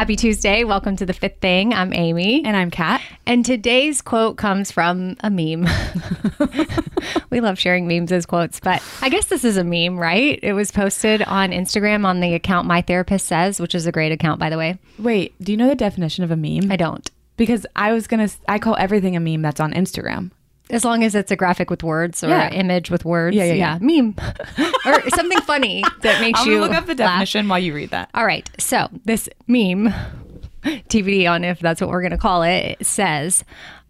Happy Tuesday. Welcome to the fifth thing. I'm Amy. And I'm Kat. And today's quote comes from a meme. we love sharing memes as quotes, but I guess this is a meme, right? It was posted on Instagram on the account My Therapist Says, which is a great account, by the way. Wait, do you know the definition of a meme? I don't. Because I was going to, I call everything a meme that's on Instagram. As long as it's a graphic with words or Yeah. an image with words. Yeah, yeah, yeah. Meme. or something funny that makes I'll you look up the laugh. definition while you read that. All right. So this meme, TBD on if that's what we're going to call it, it says,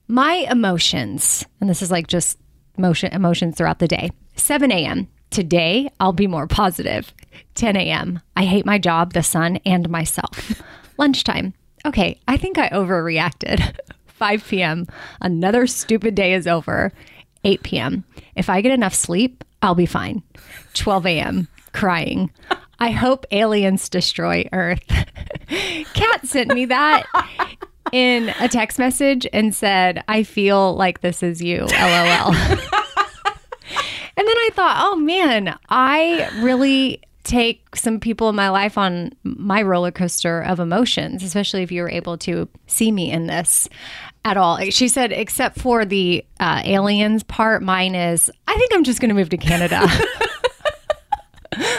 My emotions, and this is like just motion, emotions throughout the day. 7 a.m. Today, I'll be more positive. 10 a.m. I hate my job, the sun, and myself. Lunchtime. Okay, I think I overreacted. 5 p.m. Another stupid day is over. 8 p.m. If I get enough sleep, I'll be fine. 12 a.m. Crying. I hope aliens destroy Earth. Kat sent me that in a text message and said, I feel like this is you, LOL. and then I thought, oh man, I really take some people in my life on my roller coaster of emotions, especially if you were able to see me in this at all. She said, except for the uh, aliens part, mine is, I think I'm just going to move to Canada.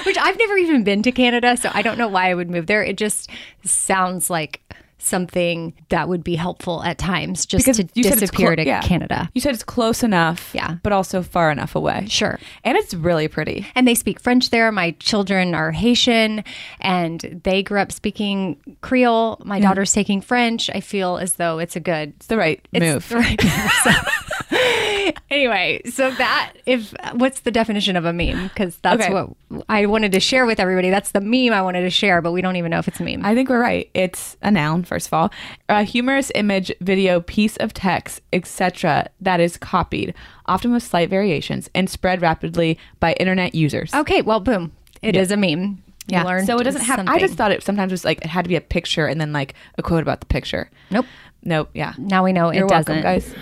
Which I've never even been to Canada, so I don't know why I would move there. It just sounds like something that would be helpful at times just to you disappear clo- to yeah. Canada. You said it's close enough, Yeah. but also far enough away. Sure. And it's really pretty. And they speak French there. My children are Haitian and they grew up speaking Creole. My mm-hmm. daughter's taking French. I feel as though it's a good It's the right it's move. the right move. So- anyway, so that if what's the definition of a meme? Because that's Okay. what I wanted to share with everybody. That's the meme I wanted to share, but we don't even know if it's a meme. I think we're right. It's a noun, first of all. A humorous image, video, piece of text, etc. that is copied, often with slight variations, and spread rapidly by internet users. okay, well, boom, it is a meme. Yeah. So it doesn't have. I just thought it sometimes was like it had to be a picture and then like a quote about the picture. nope. Nope. Yeah. Now we know You're it welcome, doesn't. guys.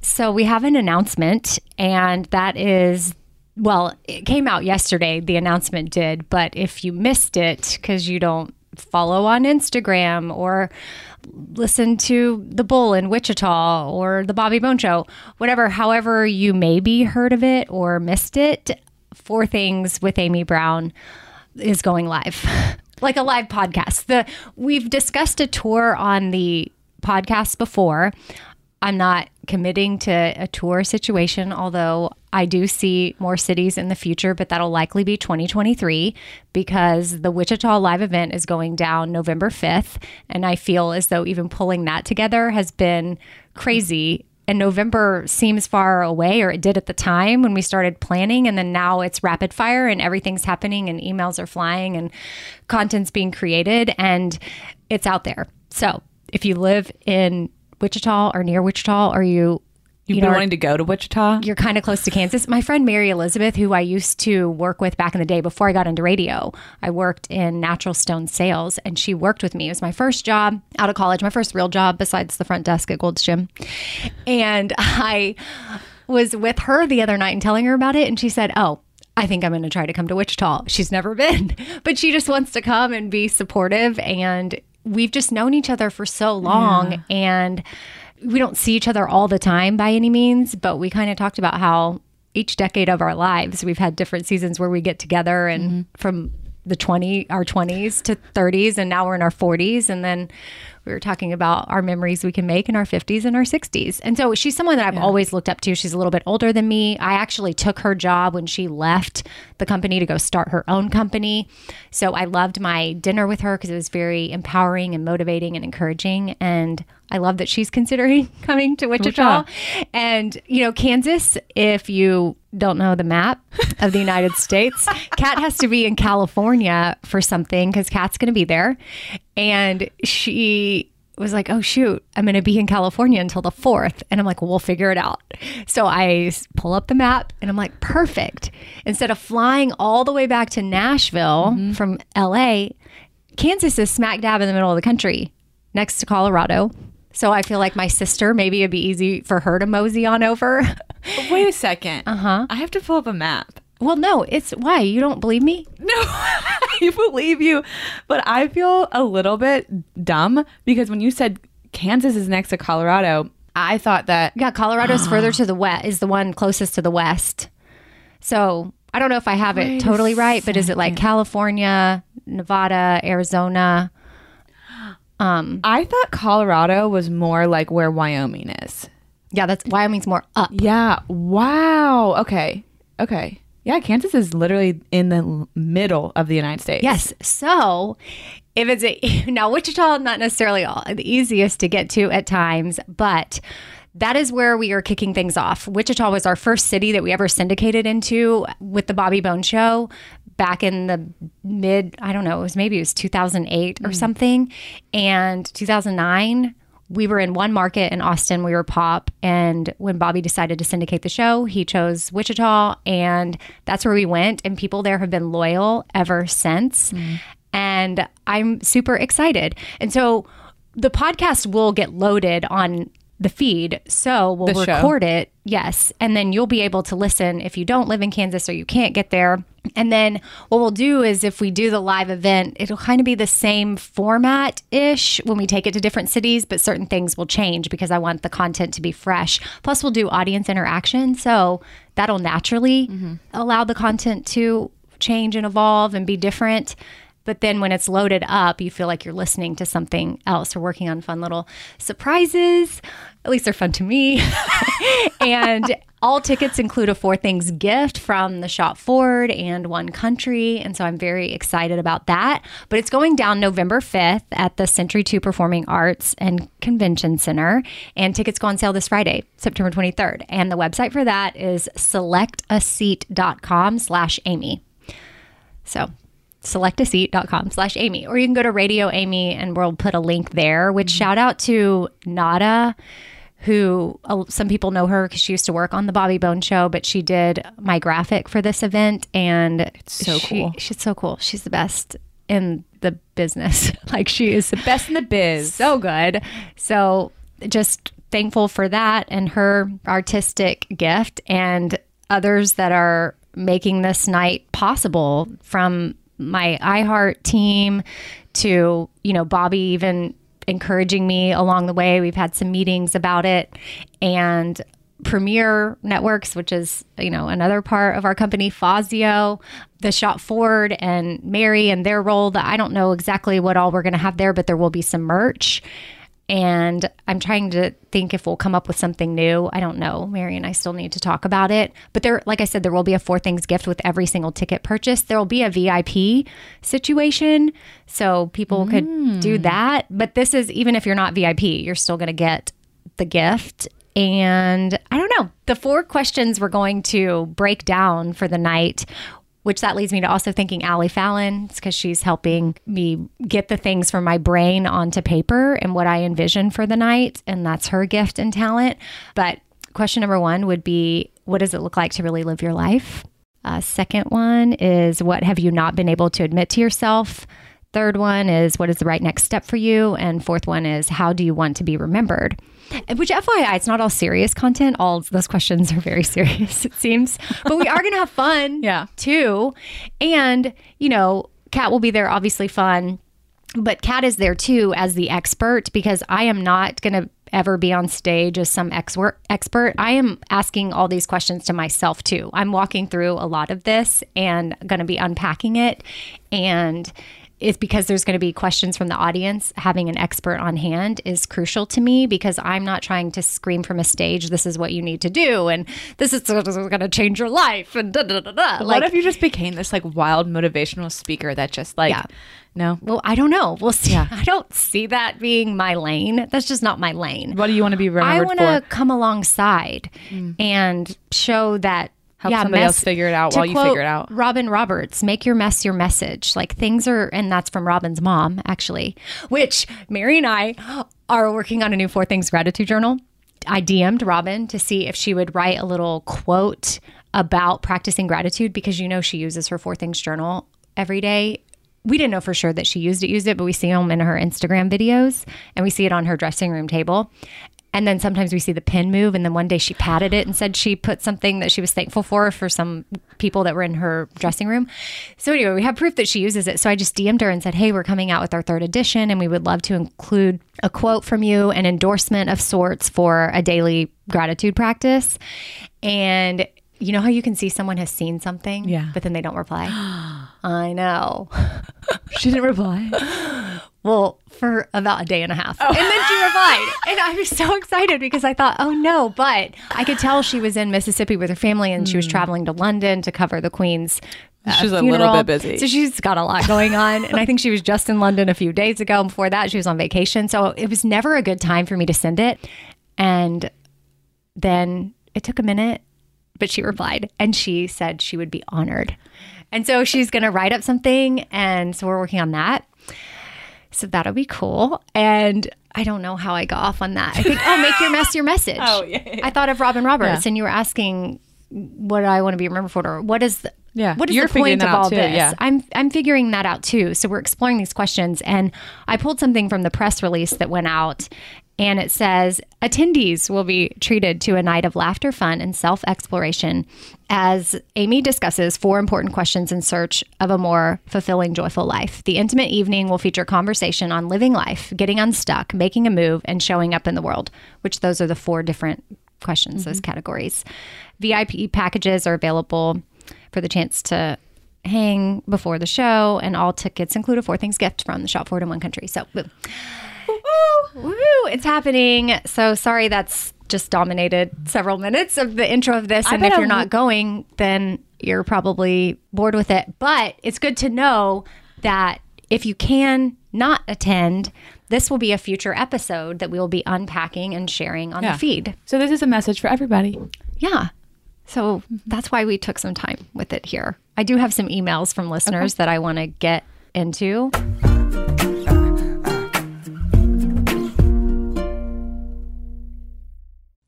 So we have an announcement, and that is, well, it came out yesterday. The announcement did, but if you missed it because you don't follow on Instagram or listen to the Bull in Wichita or the Bobby Bones Show, whatever, however you maybe heard of it or missed it, Four Things with Amy Brown is going live. like a live podcast. The we've discussed a tour on the podcast before. I'm not committing to a tour situation, although I do see more cities in the future, but that'll likely be 2023 because the Wichita live event is going down November 5th. And I feel as though even pulling that together has been crazy. And November seems far away, or it did at the time when we started planning. And then now it's rapid fire and everything's happening, and emails are flying, and content's being created, and it's out there. So if you live in Wichita or near Wichita, or you You've you been know, wanting to go to Wichita? you're kind of close to Kansas. My friend Mary Elizabeth, who I used to work with back in the day before I got into radio, I worked in natural stone sales and she worked with me. It was my first job out of college, my first real job besides the front desk at Gold's Gym. And I was with her the other night and telling her about it. And she said, Oh, I think I'm going to try to come to Wichita. She's never been, but she just wants to come and be supportive. And we've just known each other for so long. And we don't see each other all the time by any means, but we kind of talked about how each decade of our lives, we've had different seasons where we get together and mm-hmm. from the 20 our 20s to 30s and now we're in our 40s and then we were talking about our memories we can make in our 50s and our 60s. And so she's someone that I've always looked up to. She's a little bit older than me. I actually took her job when she left the company to go start her own company. So I loved my dinner with her because it was very empowering and motivating and encouraging and I love that she's considering coming to Wichita. And, you know, Kansas, if you don't know the map of the United States, Kat has to be in California for something because Kat's going to be there. And she was like, oh, shoot, I'm going to be in California until the 4th. And I'm like, well, we'll figure it out. So I pull up the map and I'm like, perfect. Instead of flying all the way back to Nashville mm-hmm. from LA, Kansas is smack dab in the middle of the country next to Colorado. So I feel like my sister, maybe it'd be easy for her to mosey on over. Wait a second. Uh huh. I have to pull up a map. well, no, it's why you don't believe me? No, I believe you. But I feel a little bit dumb because when you said Kansas is next to Colorado, I thought that Yeah, Colorado's further to the west, is the one closest to the west. So I don't know if I have it Wait totally right, but is it like California, Nevada, Arizona? Um, I thought Colorado was more like where Wyoming is. Yeah, that's Wyoming's more up. Yeah. Wow. Okay. Okay. Yeah, Kansas is literally in the middle of the United States. Yes. So if it's a, now Wichita, not necessarily all, the easiest to get to at times, but that is where we are kicking things off. Wichita was our first city that we ever syndicated into with the Bobby Bones Show back in the mid, I don't know, it was maybe it was 2008 or mm. something. And 2009, we were in one market in Austin. We were pop. And when Bobby decided to syndicate the show, he chose Wichita. And that's where we went. And people there have been loyal ever since. Mm. And I'm super excited. And so the podcast will get loaded on the feed. So we'll The show. record it. Yes. And then you'll be able to listen if you don't live in Kansas or you can't get there. And then what we'll do is if we do the live event, it'll kind of be the same format ish when we take it to different cities, but certain things will change because I want the content to be fresh. Plus, we'll do audience interaction. So that'll naturally mm-hmm. allow the content to change and evolve and be different. But then when it's loaded up, you feel like you're listening to something else. We're working on fun little surprises. At least they're fun to me. and all tickets include a Four Things gift from the Shop Forward and One Country. And so I'm very excited about that. But it's going down November 5th at the Century 2 Performing Arts and Convention Center. And tickets go on sale this Friday, September 23rd. And the website for that is selectaseat.com slash Amy. So selectaseat.com slash Amy. Or you can go to Radio Amy and we'll put a link there, which shout out to Nada, who uh, some people know her because she used to work on the Bobby Bones Show, but she did my graphic for this event. And it's so cool. She's so cool. She's the best in the business. like she is the Best in the biz. so good. So just thankful for that and her artistic gift and others that are making this night possible from my iHeart team to, you know, Bobby even encouraging me along the way. We've had some meetings about it and Premiere Networks, which is, you know, another part of our company, Fazio, the Shop Forward and Mary and their role that I don't know exactly what all we're going to have there, but there will be some merch. And I'm trying to think if we'll come up with something new. I don't know. Mary and I still need to talk about it. But there, like I said, there will be a four things gift with every single ticket purchase. There will be a VIP situation. So people mm. could do that. But this is, even if you're not VIP, you're still going to get the gift. And I don't know. The four questions we're going to break down for the night which that leads me to also thanking Ali Fallon because she's helping me get the things from my brain onto paper and what I envision for the night. And that's her gift and talent. But question number one would be what does it look like to really live your life? Uh, second one is what have you not been able to admit to yourself? Third one is what is the right next step for you? And fourth one is how do you want to be remembered? Which, oh, FYI, it's not all serious content. All those questions are very serious, it seems. But we are going to have fun, yeah, too. And you know, Kat will be there. Obviously, fun. But Kat is there too as the expert because I am not going to ever be on stage as some expert expert. I am asking all these questions to myself too. I'm walking through a lot of this and going to be unpacking it and is because there's going to be questions from the audience. Having an expert on hand is crucial to me because I'm not trying to scream from a stage, this is what you need to do, and this is going to change your life. And da, da, da, da. Like, what if you just became this like wild motivational speaker that just like, yeah. no? Well, I don't know. We'll see. Yeah. I don't see that being my lane. That's just not my lane. What do you want to be remembered I want to come alongside mm. and show that help yeah, somebody mess, else figure it out while you figure it out. Robin Roberts, make your mess your message. Like things are, and that's from Robin's mom, actually, which Mary and I are working on a new Four Things Gratitude Journal. I DM'd Robin to see if she would write a little quote about practicing gratitude because you know she uses her Four Things Journal every day. We didn't know for sure that she used it, used it, but we see them in her Instagram videos and we see it on her dressing room table. And then sometimes we see the pin move. And then one day she patted it and said she put something that she was thankful for for some people that were in her dressing room. So, anyway, we have proof that she uses it. So I just DM'd her and said, Hey, we're coming out with our third edition and we would love to include a quote from you, an endorsement of sorts for a daily gratitude practice. And you know how you can see someone has seen something, yeah, but then they don't reply. I know. she didn't reply. Well, for about a day and a half. Oh. And then she replied. and I was so excited because I thought, oh no, but I could tell she was in Mississippi with her family and mm. she was hmm. traveling to London to cover the Queen's. Uh, she's funeral. a little bit busy. So she's got a lot going on. and I think she was just in London a few days ago. And Before that, she was on vacation. So it was never a good time for me to send it. And then it took a minute, but she replied and she said she would be honored. And so she's going to write up something. And so we're working on that. So that'll be cool. And I don't know how I got off on that. I think, oh, make your mess your message. oh, yeah, yeah, I thought of Robin Roberts, yeah. and you were asking what I want to be remembered for, or what is the, yeah. What is You're the point of all too, this? Yeah. I'm I'm figuring that out too. So we're exploring these questions, and I pulled something from the press release that went out, and it says attendees will be treated to a night of laughter, fun, and self exploration as Amy discusses four important questions in search of a more fulfilling, joyful life. The intimate evening will feature conversation on living life, getting unstuck, making a move, and showing up in the world, which those are the four different questions, mm-hmm. those categories. VIP packages are available for the chance to hang before the show, and all tickets include a Four Things gift from the Shop Forward in One Country. So, Woo! Woo it's happening. So sorry that's just dominated several minutes of the intro of this. I and if you're not going, then you're probably bored with it. But it's good to know that if you can not attend, this will be a future episode that we will be unpacking and sharing on yeah. the feed. So this is a message for everybody. Yeah. So that's why we took some time with it here. I do have some emails from listeners okay. that I want to get into.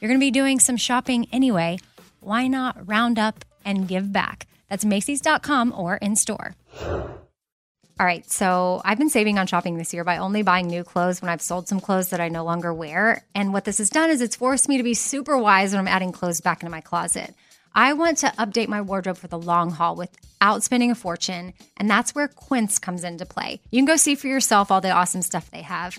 You're going to be doing some shopping anyway. Why not round up and give back? That's Macy's.com or in store. All right, so I've been saving on shopping this year by only buying new clothes when I've sold some clothes that I no longer wear. And what this has done is it's forced me to be super wise when I'm adding clothes back into my closet. I want to update my wardrobe for the long haul without spending a fortune, and that's where Quince comes into play. You can go see for yourself all the awesome stuff they have.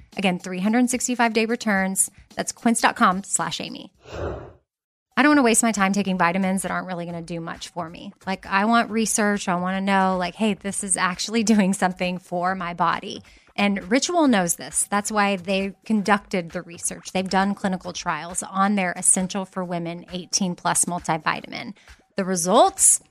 Again, 365 day returns. That's quince.com slash Amy. I don't want to waste my time taking vitamins that aren't really going to do much for me. Like, I want research. I want to know, like, hey, this is actually doing something for my body. And Ritual knows this. That's why they conducted the research. They've done clinical trials on their Essential for Women 18 Plus multivitamin. The results?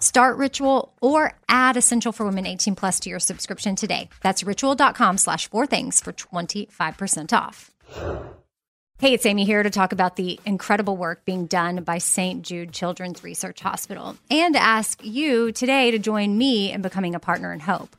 Start Ritual or add Essential for Women 18 plus to your subscription today. That's ritual.com slash four things for 25% off. Hey, it's Amy here to talk about the incredible work being done by St. Jude Children's Research Hospital and ask you today to join me in becoming a partner in hope.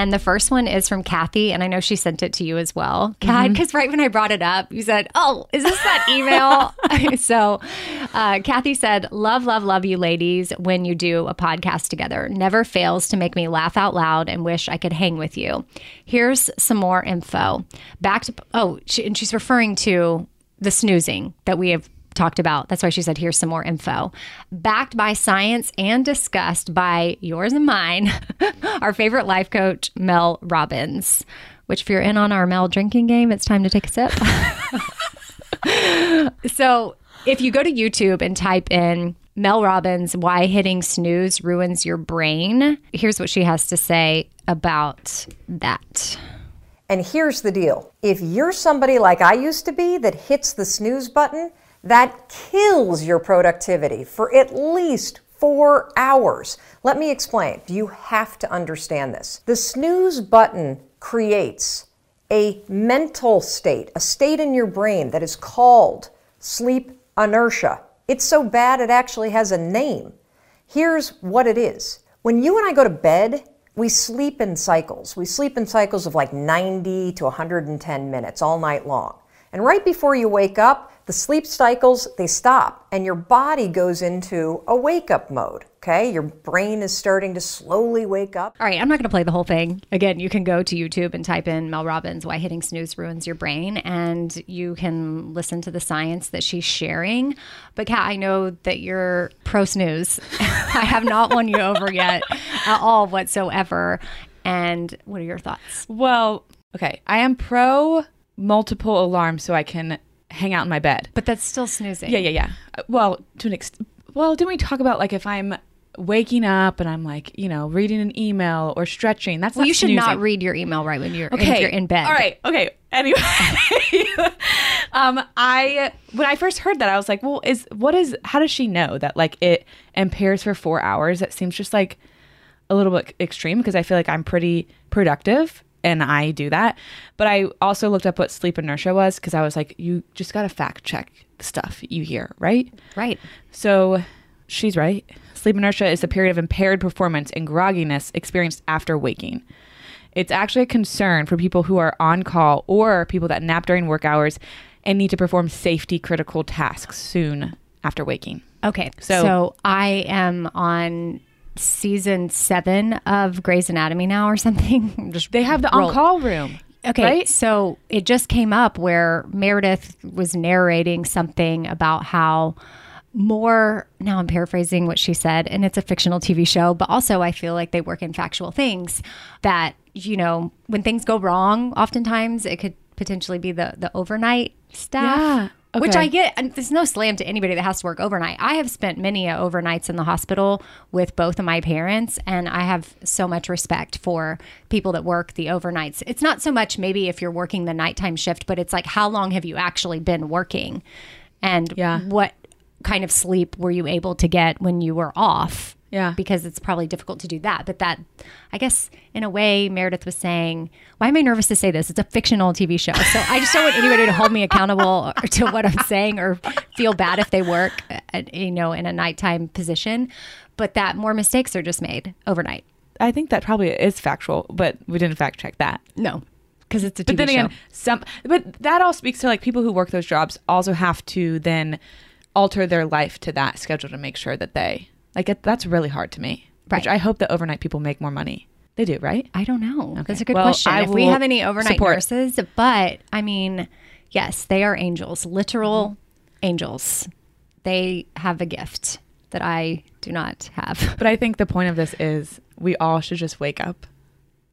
And the first one is from Kathy, and I know she sent it to you as well. Kat, because right when I brought it up, you said, Oh, is this that email? so uh, Kathy said, Love, love, love you ladies when you do a podcast together. Never fails to make me laugh out loud and wish I could hang with you. Here's some more info. Back to, oh, she, and she's referring to the snoozing that we have talked about. That's why she said, here's some more info. Backed by science and discussed by yours and mine, our favorite life coach, Mel Robbins. which if you're in on our Mel drinking game, it's time to take a sip. so if you go to YouTube and type in Mel Robbins, why hitting snooze ruins your brain, here's what she has to say about that. And here's the deal if you're somebody like I used to be that hits the snooze button, that kills your productivity for at least four hours. Let me explain. You have to understand this. The snooze button creates a mental state, a state in your brain that is called sleep inertia. It's so bad it actually has a name. Here's what it is. When you and I go to bed, we sleep in cycles. We sleep in cycles of like 90 to 110 minutes all night long. And right before you wake up, the sleep cycles, they stop and your body goes into a wake up mode. Okay, your brain is starting to slowly wake up. All right, I'm not going to play the whole thing. Again, you can go to YouTube and type in Mel Robbins, Why Hitting Snooze Ruins Your Brain, and you can listen to the science that she's sharing. But, Kat, I know that you're pro snooze. I have not won you over yet at all whatsoever. And what are your thoughts? Well, okay. I am pro multiple alarms so I can hang out in my bed. But that's still snoozing. Yeah, yeah, yeah. Uh, Well, to an extent. Well, didn't we talk about like if I'm waking up and I'm like, you know, reading an email or stretching? That's Well, you should not read your email right when you're, Okay, if you're in bed. All right. Okay. Anyway, um, I when I first heard that, I was like, well, is what is? How does she know that like it impairs for four hours? That seems just like a little bit extreme because I feel like I'm pretty productive and I do that. But I also looked up what sleep inertia was because I was like, you just got to fact check the stuff you hear, right? Right. So she's right. Sleep inertia is a period of impaired performance and grogginess experienced after waking. It's actually a concern for people who are on call or people that nap during work hours and need to perform safety critical tasks soon after waking. Okay. So- So, I am on season seven of Grey's Anatomy now or something. Just They have the on call room. Okay, right? so it just came up where Meredith was narrating something about how more now I'm paraphrasing what she said and it's a fictional TV show but also I feel like they work in factual things that you know when things go wrong oftentimes it could potentially be the the overnight staff Yeah, which. I get and there's no slam to anybody that has to work overnight I have spent many overnights in the hospital with both of my parents and I have so much respect for people that work the overnights it's not so much maybe if you're working the nighttime shift but it's like how long have you actually been working and Yeah. what kind of sleep were you able to get when you were off Yeah. because it's probably difficult to do that but that i guess in a way meredith was saying why am i nervous to say this it's a fictional tv show so i just don't want anybody to hold me accountable to what i'm saying or feel bad if they work at, you know in a nighttime position but that more mistakes are just made overnight I think that probably is factual, but we didn't fact check that. no because it's a TV But then show. again, some but that all speaks to like people who work those jobs also have to then alter their life to that schedule to make sure that they like it, that's really hard to me. Which Right. I hope that overnight people make more money. They do, right? I don't know. That's a good Well, question. I if we have any overnight support. nurses, but I mean, yes, they are angels, literal Mm-hmm. angels. They have a gift that I do not have. But I think the point of this is we all should just wake up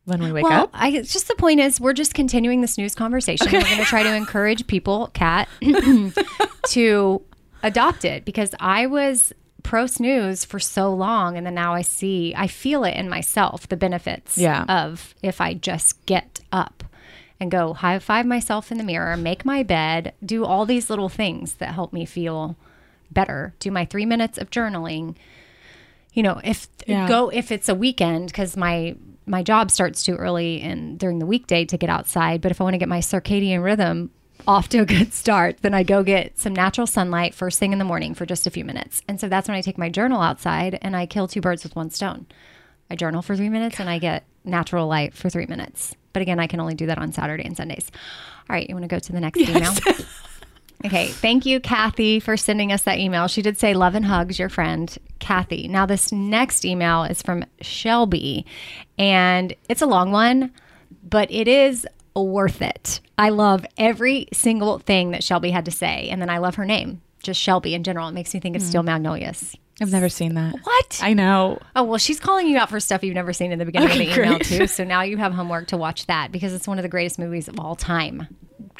when we wake well, up. I it's just the point is we're just continuing the snooze conversation. We're going to try to encourage people, Kat, to adopt it because I was pro snooze for so long and then now I see I feel it in myself the benefits Yeah. of if I just get up and go high five myself in the mirror, make my bed, do all these little things that help me feel better. Do my 3 minutes of journaling. You know, if Yeah. go if it's a weekend cuz my my job starts too early and during the weekday to get outside, but if I want to get my circadian rhythm off to a good start, then I go get some natural sunlight first thing in the morning for just a few minutes. And so that's when I take my journal outside and I kill two birds with one stone. I journal for three minutes and I get natural light for three minutes. But again, I can only do that on Saturday and Sundays. All right, you want to go to the next email? Okay, thank you, Kathy, for sending us that email. She did say love and hugs, your friend, Kathy. Now, this next email is from Shelby, and it's a long one, but it is worth it. I love every single thing that Shelby had to say, and then I love her name, just Shelby in general. It makes me think of Steel mm. Magnolias. I've never seen that. What? I know. Oh, well, she's calling you out for stuff you've never seen in the beginning Okay, of the email, great. too. So now you have homework to watch that because it's one of the greatest movies of all time.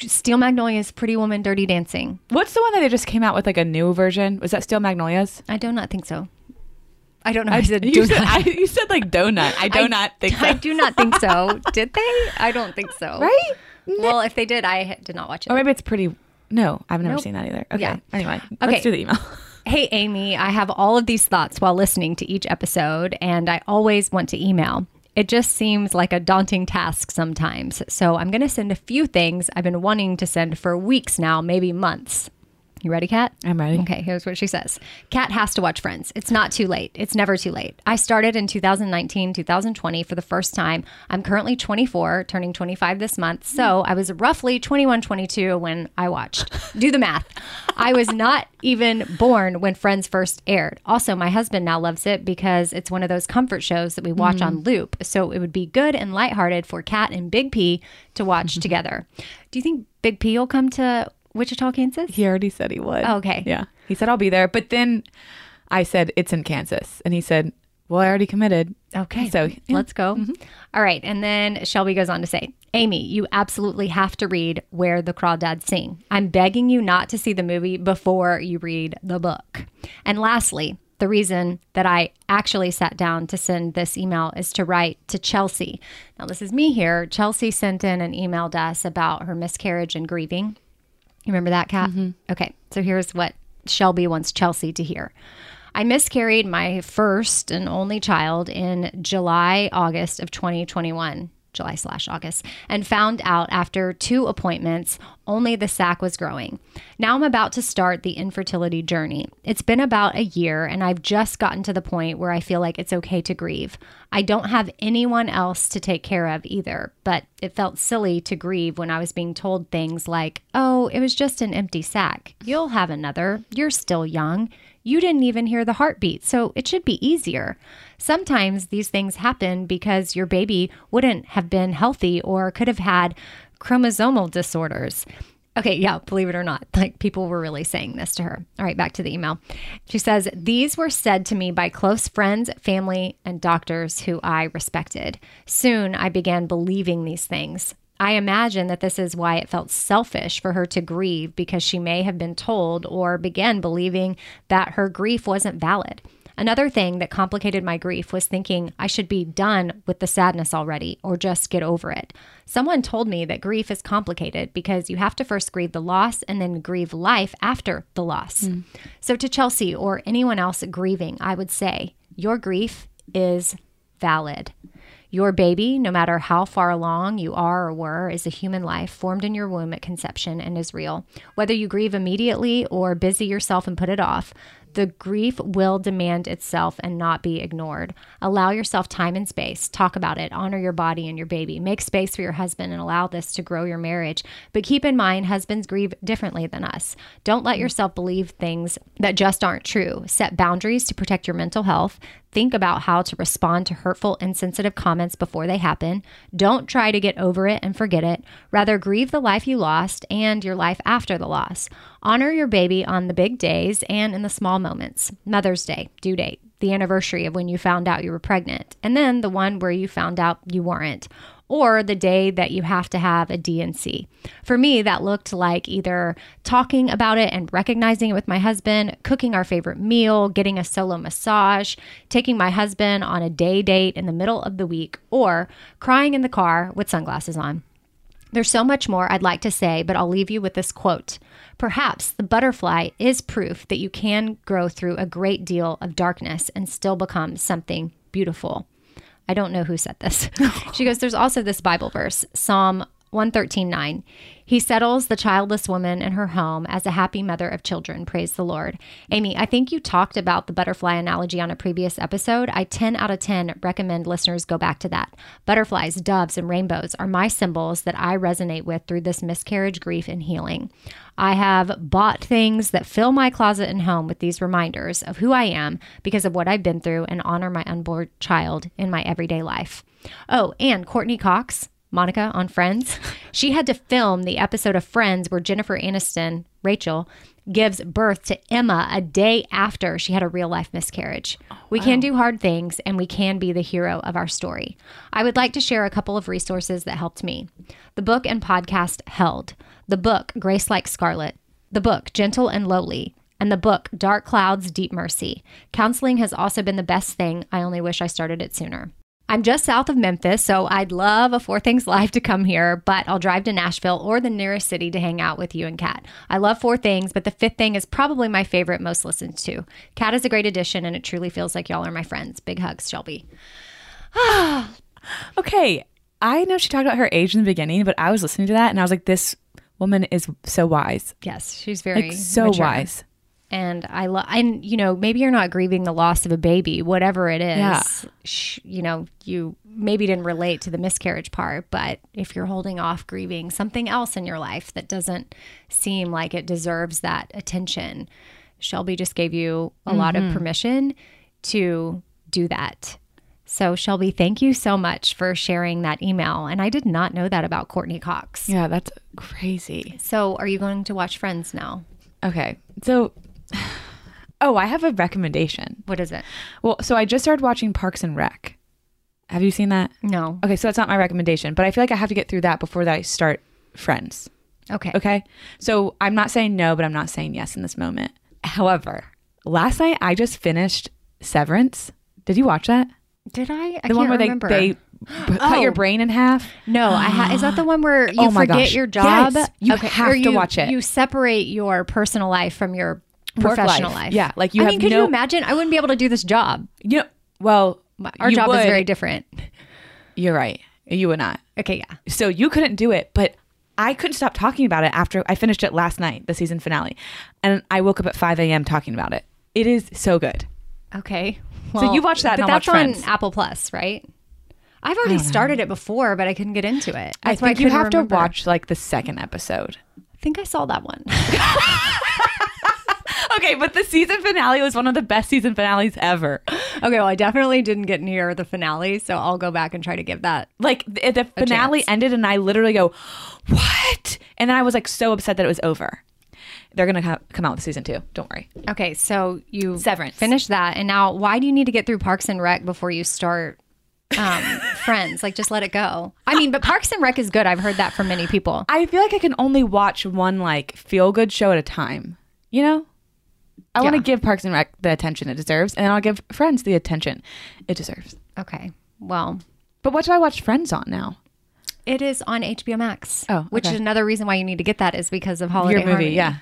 Steel Magnolias, Pretty Woman, Dirty Dancing. What's the one that they just came out with like a new version? Was that Steel Magnolias? I do not think so. I don't know. I said you, do said. I, you said like donut. I do I- not think so. I do not think so. Did they? I don't think so. Right? Well, if they did, I did not watch it. Or maybe it's pretty. No, I've never Nope. seen that either. Okay. Yeah. Anyway, Okay. let's do the email. Hey, Amy, I have all of these thoughts while listening to each episode, and I always want to email. It just seems like a daunting task sometimes. So I'm going to send a few things I've been wanting to send for weeks now, maybe months. You ready, Kat? I'm ready. Okay, here's what she says. Kat has to watch Friends. It's not too late. It's never too late. I started in 2019, 2020 for the first time. I'm currently 24, turning 25 this month. So I was roughly 21, 22 when I watched. Do the math. I was not even born when Friends first aired. Also, my husband now loves it because it's one of those comfort shows that we watch on mm. loop. So it would be good and lighthearted for Kat and Big P to watch together. Do you think Big P will come to Wichita, Kansas? He already said he would. Oh, okay. Yeah. He said I'll be there, but then I said it's in Kansas, and he said, "Well, I already committed." Okay. So yeah. let's go. Mm-hmm. All right. And then Shelby goes on to say, Amy, you absolutely have to read Where the Crawdads Sing. I'm begging you not to see the movie before you read the book. And lastly, the reason that I actually sat down to send this email is to write to Chelsea. Now, this is me here. Chelsea sent in an email to us about her miscarriage and grieving. You remember that, Kat? Mm-hmm. Okay. So here's what Shelby wants Chelsea to hear. I miscarried my first and only child in July, August of 2021. July slash August, and found out after two appointments only the sac was growing. Now I'm about to start the infertility journey. It's been about a year, and I've just gotten to the point where I feel like it's okay to grieve. I don't have anyone else to take care of either, but it felt silly to grieve when I was being told things like, oh, it was just an empty sac. You'll have another. You're still young. You didn't even hear the heartbeat, so it should be easier. Sometimes these things happen because your baby wouldn't have been healthy or could have had chromosomal disorders. Okay, yeah, believe it or not, like people were really saying this to her. All right, back to the email. She says, These were said to me by close friends, family, and doctors who I respected. Soon I began believing these things. I imagine that this is why it felt selfish for her to grieve because she may have been told or began believing that her grief wasn't valid. Another thing that complicated my grief was thinking I should be done with the sadness already or just get over it. Someone told me that grief is complicated because you have to first grieve the loss and then grieve life after the loss. Hmm. So, to Chelsea or anyone else grieving, I would say your grief is valid. Your baby, no matter how far along you are or were, is a human life formed in your womb at conception and is real. Whether you grieve immediately or busy yourself and put it off, the grief will demand itself and not be ignored. Allow yourself time and space. Talk about it. Honor your body and your baby. Make space for your husband and allow this to grow your marriage. But keep in mind, husbands grieve differently than us. Don't let yourself believe things that just aren't true. Set boundaries to protect your mental health. Think about how to respond to hurtful, insensitive comments before they happen. Don't try to get over it and forget it. Rather, grieve the life you lost and your life after the loss. Honor your baby on the big days and in the small moments. Mother's Day, due date, the anniversary of when you found out you were pregnant, and then the one where you found out you weren't or the day that you have to have a D&C. For me, that looked like either talking about it and recognizing it with my husband, cooking our favorite meal, getting a solo massage, taking my husband on a day date in the middle of the week, or crying in the car with sunglasses on. There's so much more I'd like to say, but I'll leave you with this quote. Perhaps the butterfly is proof that you can grow through a great deal of darkness and still become something beautiful. I don't know who said this. she goes, There's also this Bible verse, Psalm 113.9. He settles the childless woman in her home as a happy mother of children. Praise the Lord. Amy, I think you talked about the butterfly analogy on a previous episode. I 10 out of 10 recommend listeners go back to that. Butterflies, doves, and rainbows are my symbols that I resonate with through this miscarriage, grief, and healing. I have bought things that fill my closet and home with these reminders of who I am because of what I've been through and honor my unborn child in my everyday life. Oh, and Courteney Cox, Monica on Friends, she had to film the episode of Friends where Jennifer Aniston, Rachel, gives birth to Emma a day after she had a real life miscarriage. we can do hard things and we can be the hero of our story. I would like to share a couple of resources that helped me. The book and podcast Held, the book Grace Like Scarlet, the book Gentle and Lowly, and the book Dark Clouds, Deep Mercy. Counseling has also been the best thing. I only wish I started it sooner. I'm just south of Memphis, so I'd love a Four Things Live to come here, but I'll drive to Nashville or the nearest city to hang out with you and Kat. I love Four Things, but the fifth thing is probably my favorite, most listened to. Kat is a great addition, and it truly feels like y'all are my friends. Big hugs, Shelby. Okay. I know she talked about her age in the beginning, but I was listening to that and I was like, this woman is so wise. Yes, she's very Like, so mature. wise. And I love, and you know, maybe you're not grieving the loss of a baby, whatever it is. Yeah. Sh- you know, you maybe didn't relate to the miscarriage part, but if you're holding off grieving something else in your life that doesn't seem like it deserves that attention, Shelby just gave you a lot Mm-hmm. of permission to do that. So, Shelby, thank you so much for sharing that email. And I did not know that about Courteney Cox. Yeah, that's crazy. So, are you going to watch Friends now? Okay. So, oh, I have a recommendation. What is it? Well, so I just started watching Parks and Rec. Have you seen that? No. Okay, so that's not my recommendation, but I feel like I have to get through that before I start Friends. Okay. Okay. So I'm not saying no, but I'm not saying yes in this moment. However, last night I just finished Severance. Did you watch that? Did I? I The can't one where they remember. they b- cut your Oh. brain in half. no, I ha- is that the one where oh you Oh forget gosh. your job? Yes, you have or to watch it. You separate your personal life from your professional life. life. Yeah, like you I mean, could no- you imagine? I wouldn't be able to do this job. You know, well, Our job is very different. You're right. You would not. Okay, yeah. So you couldn't do it, but I couldn't stop talking about it after I finished it last night, the season finale, and I woke up at 5 a.m. talking about it. It is so good. Okay. So you watch that but that's on. Apple Plus, right? I've already started it before, but I couldn't get into it. I That's why think you have remember. to watch like the second episode. I think I saw that one. Okay, but the season finale was one of the best season finales ever. okay, well, I definitely didn't get near the finale, so I'll go back and try to give that. Like the, the finale chance. ended, and I literally go, "What?" And then I was like so upset that it was over. They're gonna co- come out with season two. Don't worry. Okay, so you Severance. finish that, and now why do you need to get through Parks and Rec before you start um, Friends? Like, just let it go. I mean, but Parks and Rec is good. I've heard that from many people. I feel like I can only watch one like feel good show at a time. You know, I want to give Parks and Rec the attention it deserves, and then I'll give Friends the attention it deserves. Okay, well, But what do I watch Friends on now? it is on HBO Max. Oh, which is another reason why you need to get that is because of Holiday Your movie, Harmony, yeah.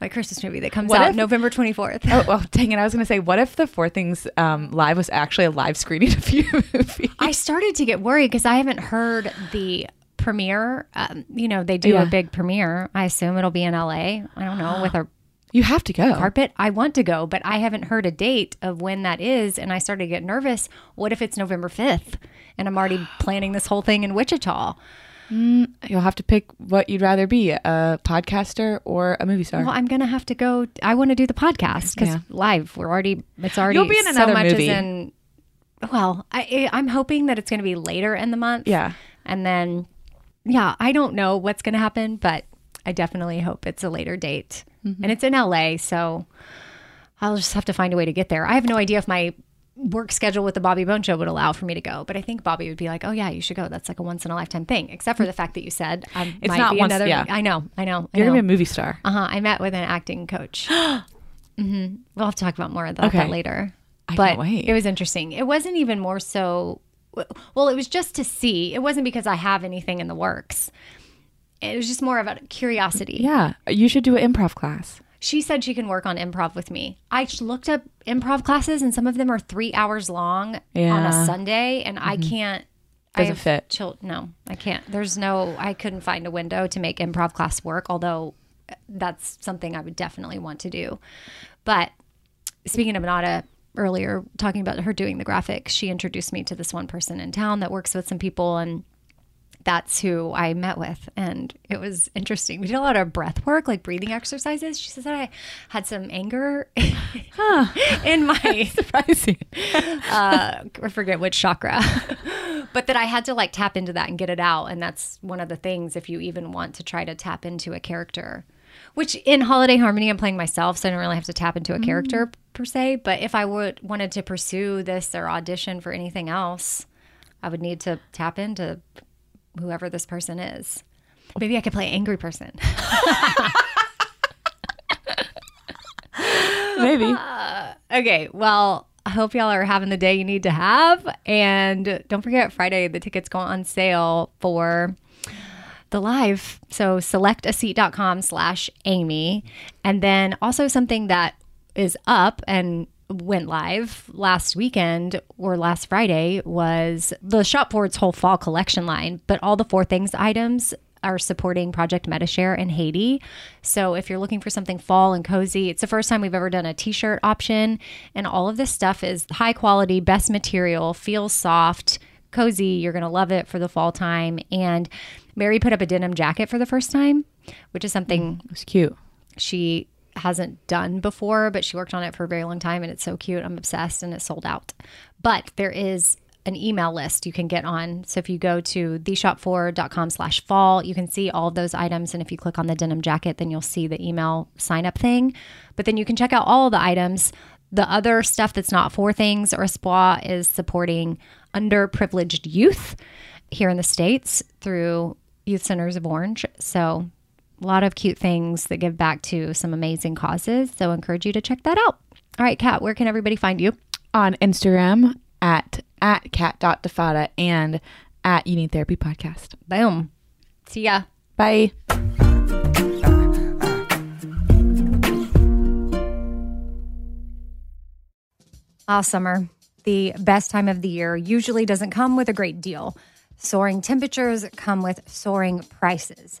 my Christmas movie that comes What out if- November twenty fourth. Oh well, dang it! I was gonna say, what if the Four Things um, live was actually a live screening of your movie? I started to get worried because I haven't heard the premiere. Um, you know, they do Yeah. a big premiere. I assume it'll be in LA. I don't know with a You have to go. carpet. I want to go, but I haven't heard a date of when that is. And I started to get nervous. What if it's November 5th and I'm already planning this whole thing in Wichita? Mm, you'll have to pick what you'd rather be a podcaster or a movie star. Well, I'm going to have to go. I want to do the podcast because Yeah. live, we're already, it's already You'll be in so another much movie. Is in, well, I, I'm hoping that it's going to be later in the month. Yeah. And then, yeah, I don't know what's going to happen, but I definitely hope it's a later date. Mm-hmm. And it's in LA, so I'll just have to find a way to get there. I have no idea if my work schedule with the Bobby Bones Show would allow for me to go, but I think Bobby would be like, "Oh yeah, you should go. That's like a once in a lifetime thing." Except for the fact that you said I It's might not be once- another. yeah. I know, I know. I You're know. gonna be a movie star. uh huh. I met with an acting coach. hmm We'll have to talk about more about Okay. that later. I but can't wait. it was interesting. It wasn't even more so. Well, it was just to see. It wasn't because I have anything in the works. It was just more of a curiosity. Yeah, you should do an improv class. She said she can work on improv with me. I looked up improv classes, and some of them are three hours long on a Sunday, and I mm-hmm. can't. Doesn't fit. chil- no, I can't. There's no. I couldn't find a window to make improv class work. Although that's something I would definitely want to do. But speaking of Nada earlier, talking about her doing the graphic, she introduced me to this one person in town that works with some people and that's who I met with. And it was interesting. We did a lot of breath work, like breathing exercises. She says that I had some anger in my Surprising. uh, I forget which chakra, but that I had to like tap into that and get it out. And that's one of the things if you even want to try to tap into a character. Which in Holiday Harmony, I'm playing myself, so I don't really have to tap into a character per se. But if I would wanted to pursue this or audition for anything else, I would need to tap into whoever this person is. Maybe I could play angry person. Maybe. Okay, well, I hope y'all are having the day you need to have. And don't forget, Friday, the tickets go on sale for the live. So selectaseat.com slash Amy. And then also something that is up and went live last weekend or last Friday was the Shop Forward's whole fall collection line, but all the four things items are supporting Project Metashare in Haiti. So if you're looking for something fall and cozy, it's the first time we've ever done a t-shirt option and all of this stuff is high quality, best material, feels soft, cozy. You're going to love it for the fall time and Mary put up a denim jacket for the first time, which is something mm, It was cute. she hasn't done before, but she worked on it for a very long time and it's so cute. I'm obsessed and it's sold out. But there is an email list you can get on. So if you go to theshop4.com slash fall, you can see all of those items. And if you click on the denim jacket, then you'll see the email sign up thing. But then you can check out all the items. The other stuff that's not for things or Espoir is supporting underprivileged youth here in the States through Youth Centers of Orange. So a lot of cute things that give back to some amazing causes. So I encourage you to check that out. All right, Kat, where can everybody find you? On Instagram at at cat.defada and at You Need Therapy Podcast. Boom. See ya. Bye. Ah, summer, the best time of the year, usually doesn't come with a great deal. Soaring temperatures come with soaring prices.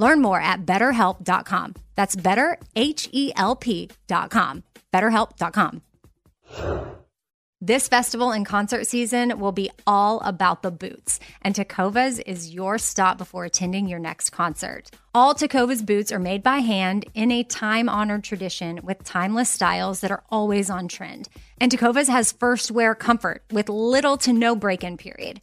Learn more at betterhelp.com. That's better, H E L P.com. BetterHelp.com. This festival and concert season will be all about the boots, and Tecovas is your stop before attending your next concert. All Tecovas boots are made by hand in a time honored tradition with timeless styles that are always on trend. And Tecovas has first wear comfort with little to no break in period.